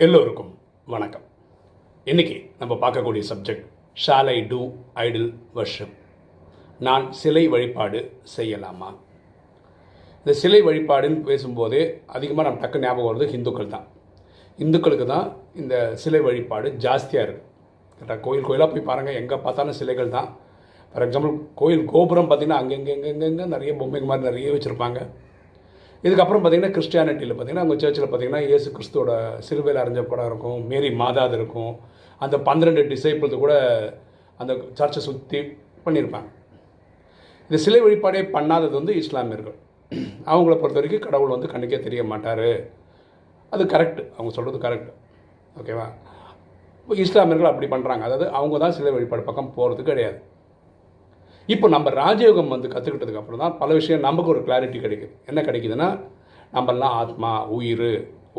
எல்லோருக்கும் வணக்கம். இன்றைக்கி நம்ம பார்க்கக்கூடிய subject shall I do idle வர்ஷம் நான் சிலை வழிபாடு செய்யலாமா? இந்த சிலை வழிபாடுன்னு பேசும்போதே அதிகமாக நம்ம டக்கு ஞாபகம் வருது ஹிந்துக்கள் தான். இந்துக்களுக்கு தான் இந்த சிலை வழிபாடு ஜாஸ்தியாக இருக்குது கரெக்டாக கோயில் கோயிலாக போய் பாருங்கள் எங்கே பார்த்தாலும் சிலைகள் தான். ஃபார் எக்ஸாம்பிள் கோயில் கோபுரம் பார்த்திங்கன்னா அங்கங்கே எங்கெங்கே நிறைய பொம்மைங்க மாதிரி நிறைய வச்சுருப்பாங்க. இதுக்கப்புறம் பார்த்தீங்கன்னா கிறிஸ்டியானிட்டியில் பார்த்தீங்கன்னா அவங்க சர்ச்சில் பார்த்தீங்கன்னா இயேசு கிறிஸ்துவோட சிறுவையில் அறிஞ்ச படம் இருக்கும் மேரி மாதாது இருக்கும். அந்த பன்னிரெண்டு டிசைபிள்ஸ் கூட அந்த சர்ச்சை சுற்றி பண்ணியிருப்பாங்க. இந்த சிலை வழிபாடே பண்ணாதது வந்து இஸ்லாமியர்கள். அவங்கள பொறுத்த வரைக்கும் கடவுள் வந்து கண்ணுக்கே தெரிய மாட்டார். அது கரெக்ட் அவங்க சொல்கிறது கரெக்ட் ஓகேவா இப்போ இஸ்லாமியர்கள் அப்படி பண்ணுறாங்க அதாவது அவங்க தான் சிலை வழிபாடு பக்கம் போகிறது கிடையாது. இப்போ நம்ம ராஜயோகம் வந்து கற்றுக்கிட்டதுக்கு அப்புறம் தான் பல விஷயம் நமக்கு ஒரு கிளாரிட்டி கிடைக்குது. என்ன கிடைக்குதுன்னா நம்மெல்லாம் ஆத்மா உயிர்.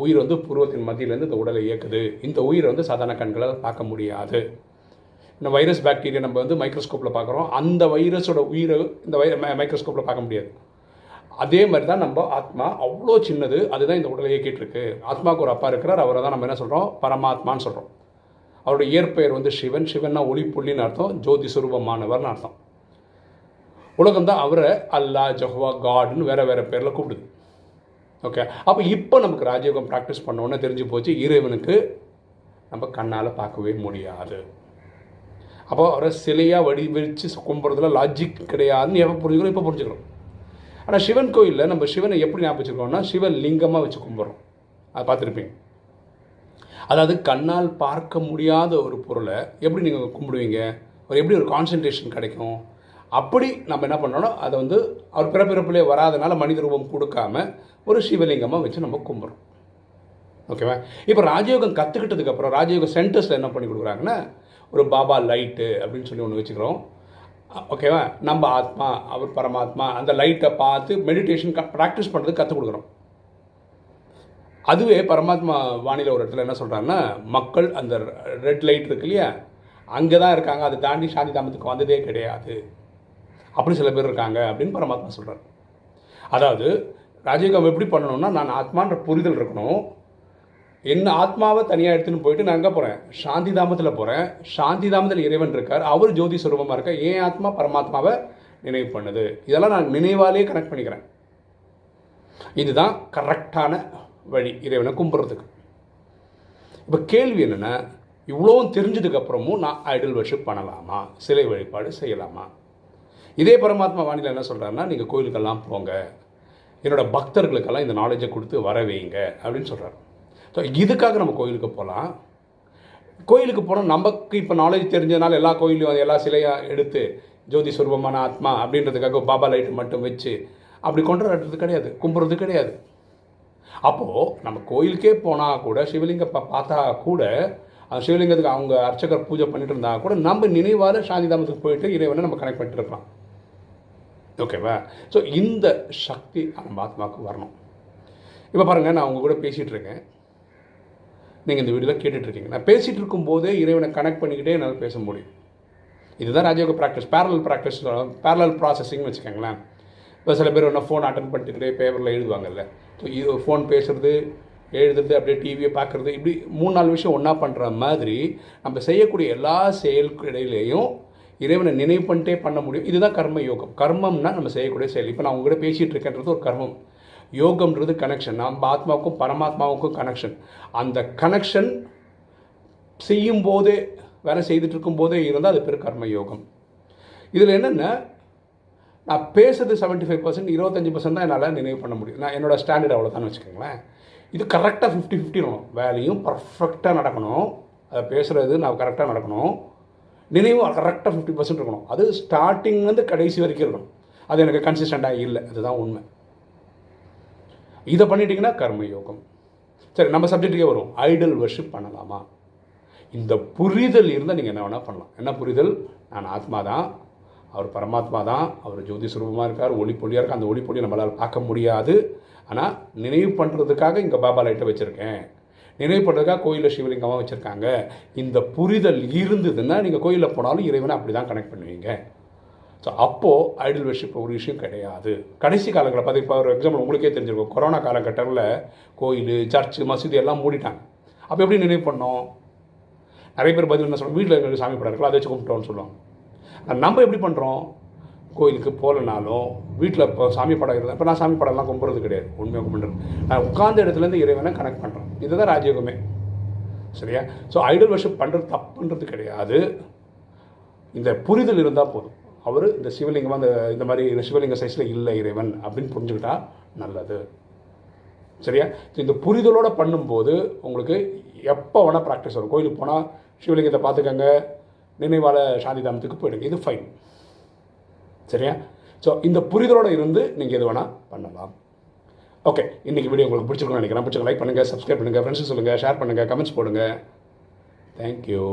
உயிர் வந்து பூர்வத்தின் மத்தியிலேருந்து இந்த உடலை இயக்குது. இந்த உயிரை வந்து சாதாரண கண்களால் பார்க்க முடியாது. இந்த வைரஸ் பாக்டீரியா நம்ம வந்து மைக்ரோஸ்கோப்பில் பார்க்குறோம். அந்த வைரஸோட உயிரை இந்த வை மைக்ரோஸ்கோப்பில் பார்க்க முடியாது. அதே மாதிரி தான் நம்ம ஆத்மா அவ்வளோ சின்னது அதுதான் இந்த உடலை இயக்கிட்டுருக்கு. ஆத்மாவுக்கு ஒரு அப்பா இருக்கிறார். அவரை தான் நம்ம என்ன சொல்கிறோம் பரமாத்மான்னு சொல்கிறோம் அவருடைய இயற்பெயர் வந்து சிவன். சிவன்னா ஒளிப்புள்ளின்னு அர்த்தம். ஜோதி சுரூபமானவர்னு அர்த்தம். உலகம் தான் அவரை அல்லா ஜஹ்வா காட்னு வேறு வேறு பேரில் கூப்பிடுது. ஓகே அப்போ இப்போ நமக்கு ராஜயோகம் ப்ராக்டிஸ் பண்ணோன்னே தெரிஞ்சு போச்சு இறைவனுக்கு நம்ம கண்ணால் பார்க்கவே முடியாது. அப்போ அவரை சிலையாக வடிவழித்து கும்பிட்றதுல லாஜிக் கிடையாதுன்னு எப்போ புரிஞ்சுக்கிறோம் இப்போ புரிஞ்சுக்கிறோம். ஆனால் சிவன் கோயிலில் நம்ம சிவனை எப்படி ஞாபகம் வச்சுருக்கோம்னா சிவன் லிங்கமாக வச்சு கும்பிட்றோம் அதை பார்த்துருப்பீங்க. அதாவது கண்ணால் பார்க்க முடியாத ஒரு பொருளை எப்படி நீங்கள் கும்பிடுவீங்க? ஒரு எப்படி ஒரு கான்சன்ட்ரேஷன் கிடைக்கும்? அப்படி நம்ம என்ன பண்ணோன்னா அதை வந்து அவர் பிறப்பிறப்பிலே வராதனால மனித ரூபம் கொடுக்காம ஒரு சிவலிங்கமாக வச்சு நம்ம கும்பிட்றோம். ஓகேவா? இப்போ ராஜயோகம் கற்றுக்கிட்டதுக்கப்புறம் ராஜயோகம் சென்டர்ஸில் என்ன பண்ணி கொடுக்குறாங்கன்னா ஒரு பாபா லைட்டு அப்படின்னு சொல்லி ஒன்று வச்சுக்கிறோம். ஓகேவா? நம்ம ஆத்மா அவர் பரமாத்மா அந்த லைட்டை பார்த்து மெடிடேஷன் ப்ராக்டிஸ் பண்ணுறதுக்கு கற்றுக் கொடுக்குறோம். அதுவே பரமாத்மா வானிலை ஒரு இடத்துல என்ன சொல்கிறாங்கன்னா மக்கள் அந்த ரெட் லைட் இருக்கு இல்லையா? அங்கே தான் இருக்காங்க. அதை தாண்டி சாந்தி தாமத்துக்கு வந்ததே கிடையாது. அப்படி சில பேர் இருக்காங்க அப்படின்னு பரமாத்மா சொல்கிறார் அதாவது ராஜயோகம் எப்படி பண்ணணும்னா நான் ஆத்மான்ற புரிதல் இருக்கணும். என்ன ஆத்மாவை தனியாக எடுத்துன்னு போயிட்டு நான் எங்கே போகிறேன் சாந்தி தாமத்தில் போகிறேன் சாந்தி தாமத்தில் இறைவன் இருக்கார். அவர் ஜோதி சுரூபமாக இருக்க ஏன் ஆத்மா பரமாத்மாவை நினைவு பண்ணுது. இதெல்லாம் நான் நினைவாலே கனெக்ட் பண்ணிக்கிறேன். இதுதான் கரெக்டான வழி இறைவனை கும்பிட்றதுக்கு இப்போ கேள்வி என்னென்னா இவ்வளோவும் தெரிஞ்சதுக்கப்புறமும் நான் ஐடல் வர்ஷிப் பண்ணலாமா? சிலை வழிபாடு செய்யலாமா? இதே பரமாத்மா வானிலை என்ன சொல்கிறாருன்னா நீங்கள் கோயிலுக்கெல்லாம் போங்க. என்னோடய பக்தர்களுக்கெல்லாம் இந்த நாலேஜை கொடுத்து வர வைங்க அப்படின்னு சொல்கிறார் ஸோ இதுக்காக நம்ம கோயிலுக்கு போகலாம் கோயிலுக்கு போனால் நமக்கு இப்போ நாலேஜ் தெரிஞ்சதுனால எல்லா கோயிலையும் எல்லா சிலையாக எடுத்து ஜோதி சுரூபமான ஆத்மா அப்படின்றதுக்காக பாபா லைட் மட்டும் வச்சு அப்படி கொண்டாடுறது கிடையாது கும்பிட்றது கிடையாது. அப்போது நம்ம கோயிலுக்கே போனால் கூட சிவலிங்க பார்த்தா கூட அந்த சிவலிங்கத்துக்கு அவங்க அர்ச்சகர் பூஜை பண்ணிட்டு இருந்தால் கூட நம்ம நினைவாக சாந்தி தாமத்துக்கு போயிட்டு இறைவனை நம்ம கனெக்ட் பண்ணிட்டு இருக்கலாம். ஓகேவா ஸோ இந்த சக்தி நம்ம ஆத்மாவுக்கு வரணும். இப்போ பாருங்கள் நான் உங்கள் கூட பேசிகிட்டு இருக்கேன். நீங்கள் இந்த வீடியோவில் கேட்டுட்ருக்கீங்க நான் பேசிகிட்டு இருக்கும்போதே இறைவனை கனெக்ட் பண்ணிக்கிட்டே என்னால் பேச முடியும். இதுதான் Rajayoga practice parallel practice parallel ப்ராசஸிங்னு வச்சுக்கோங்களேன். இப்போ சில பேர் ஒன்றா ஃபோன் அட்டன் பண்ணிட்டுக்கிட்டே பேப்பரில் எழுதுவாங்கல்ல. ஸோ இது ஃபோன் பேசுகிறது எழுதுறது அப்படியே டிவியை பார்க்குறது இப்படி மூணு நாலு விஷயம் ஒன்றா பண்ணுற மாதிரி நம்ம செய்யக்கூடிய எல்லா செயலுக்கு இடையிலேயும் இறைவனை நினைவு பண்ணிட்டே பண்ண முடியும். இதுதான் கர்ம யோகம். கர்மம்னா நம்ம செய்யக்கூடிய செயல். இப்போ நான் உங்கள்கிட்ட பேசிகிட்டு இருக்கேன்றது ஒரு கர்மம். யோகம்ன்றது கனெக்ஷன் நம்ம ஆத்மாவுக்கும் பரமாத்மாவுக்கும் கனெக்ஷன் அந்த கனெக்ஷன் செய்யும் போதே வேலை செய்துட்டு இருக்கும் போதே இருந்தால் அது பேர் கர்ம யோகம். இதில் என்னென்ன நான் பேசுறது செவன்ட்டி ஃபைவ் பர்சன்ட் இருபத்தஞ்சி பர்சன்ட் தான் என்னால் நினைவு பண்ண முடியும். நான் என்னோடய ஸ்டாண்டர்ட் அவ்வளோதான்னு வச்சுக்கோங்களேன். இது கரெக்டாக ஃபிஃப்டி ஃபிஃப்டி இருக்கணும். வேலையும் பர்ஃபெக்டாக நடக்கணும். அதை பேசுகிறது நான் கரெக்டாக நடக்கணும். நினைவும் கரெக்டாக ஃபிஃப்டி பர்சன்ட் இருக்கணும். அது ஸ்டார்டிங்லேருந்து கடைசி வரைக்கும் இருக்கணும். அது எனக்கு கன்சிஸ்டண்ட்டாக இல்லை. அதுதான் உண்மை. இதை பண்ணிட்டீங்கன்னா கர்மயோகம். சரி நம்ம சப்ஜெக்ட்டுக்கே வரும் ஐடல் வர்ஷிப் பண்ணலாமா? இந்த புரிதல் இருந்தால் நீங்கள் என்ன வேணால் பண்ணலாம். என்ன புரிதல்? நான் ஆத்மா தான். அவர் பரமாத்மா தான். அவர் ஜோதி சுரூபமாக இருக்கார். ஒளி பொழியாக இருக்கார். அந்த ஒளி பொழியை நம்மளால் பார்க்க முடியாது. ஆனால் நினைவு பண்ணுறதுக்காக இங்கே பாபா லைட்டை வச்சுருக்கேன். நினைவு பண்ணுறதுக்காக கோயிலில் சிவலிங்கமாக வச்சுருக்காங்க. இந்த புரிதல் இருந்ததுன்னா நீங்கள் கோயிலில் போனாலும் இறைவனை அப்படி தான் கனெக்ட் பண்ணுவீங்க. ஸோ அப்போது ஐடல் வர்ஷிப் ஒரு விஷயம் கிடையாது. கடைசி காலங்களில் பார்த்து இப்போ ஒரு எக்ஸாம்பிள் உங்களுக்கே தெரிஞ்சிருக்கும். கொரோனா காலகட்டத்தில் கோயில் சர்ச்சு மசூதி எல்லாம் மூடிட்டாங்க. அப்போ எப்படி நினைவு பண்ணோம்? நிறைய பேர் பதில் என்ன சொல்லுவாங்க வீட்டில் இருக்கிற சாமி படம் இருக்கலாம் அதை வச்சு கும்பிட்டோம்னு சொல்லுவாங்க. நம்ம எப்படி பண்ணுறோம் கோயிலுக்கு போகலனாலும் வீட்டில் இப்போ சாமி படம் இருந்தால் இப்போ நான் சாமி படம்லாம் கும்பிட்றது கிடையாது. உண்மையாக கும்பிட்றது. நான் உட்கார்ந்த இடத்துலேருந்து இறைவனை கனெக்ட் பண்ணுறேன். இதுதான் ராஜயோகமே. சரியா? ஸோ ஐடல் வர்ஷிப் பண்ணுறது தப்புன்றது கிடையாது. இந்த புரிதல் இருந்தால் போதும். அவர் இந்த சிவலிங்கம் அந்த இந்த மாதிரி சிவலிங்க சைஸில் இல்லை இறைவன் அப்படின்னு புரிஞ்சுக்கிட்டா நல்லது. சரியா? ஸோ இந்த புரிதலோடு பண்ணும்போது உங்களுக்கு எப்போ வேணால் ப்ராக்டிஸ் வரும். கோயிலுக்கு போனால் சிவலிங்கத்தை பார்த்துக்கங்க. நினைவால சாந்தி தாமத்துக்கு போயிடுங்க. இது ஃபைன் சரியா? ஸோ இந்த புரிதலோடு இருந்து நீங்கள் எது வேணால் பண்ணலாம். ஓகே இன்றைக்கி வீடியோ உங்களுக்கு பிடிச்சிருக்கும்னு நினைக்கிறேன். பிடிச்சிருக்க லைக் பண்ணுங்கள் சப்ஸ்கிரைப் பண்ணுங்கள் ஃப்ரெண்ட்ஸ் சொல்லுங்கள் ஷேர் பண்ணுங்கள் கமெண்ட்ஸ் போடுங்கள் தேங்க்யூ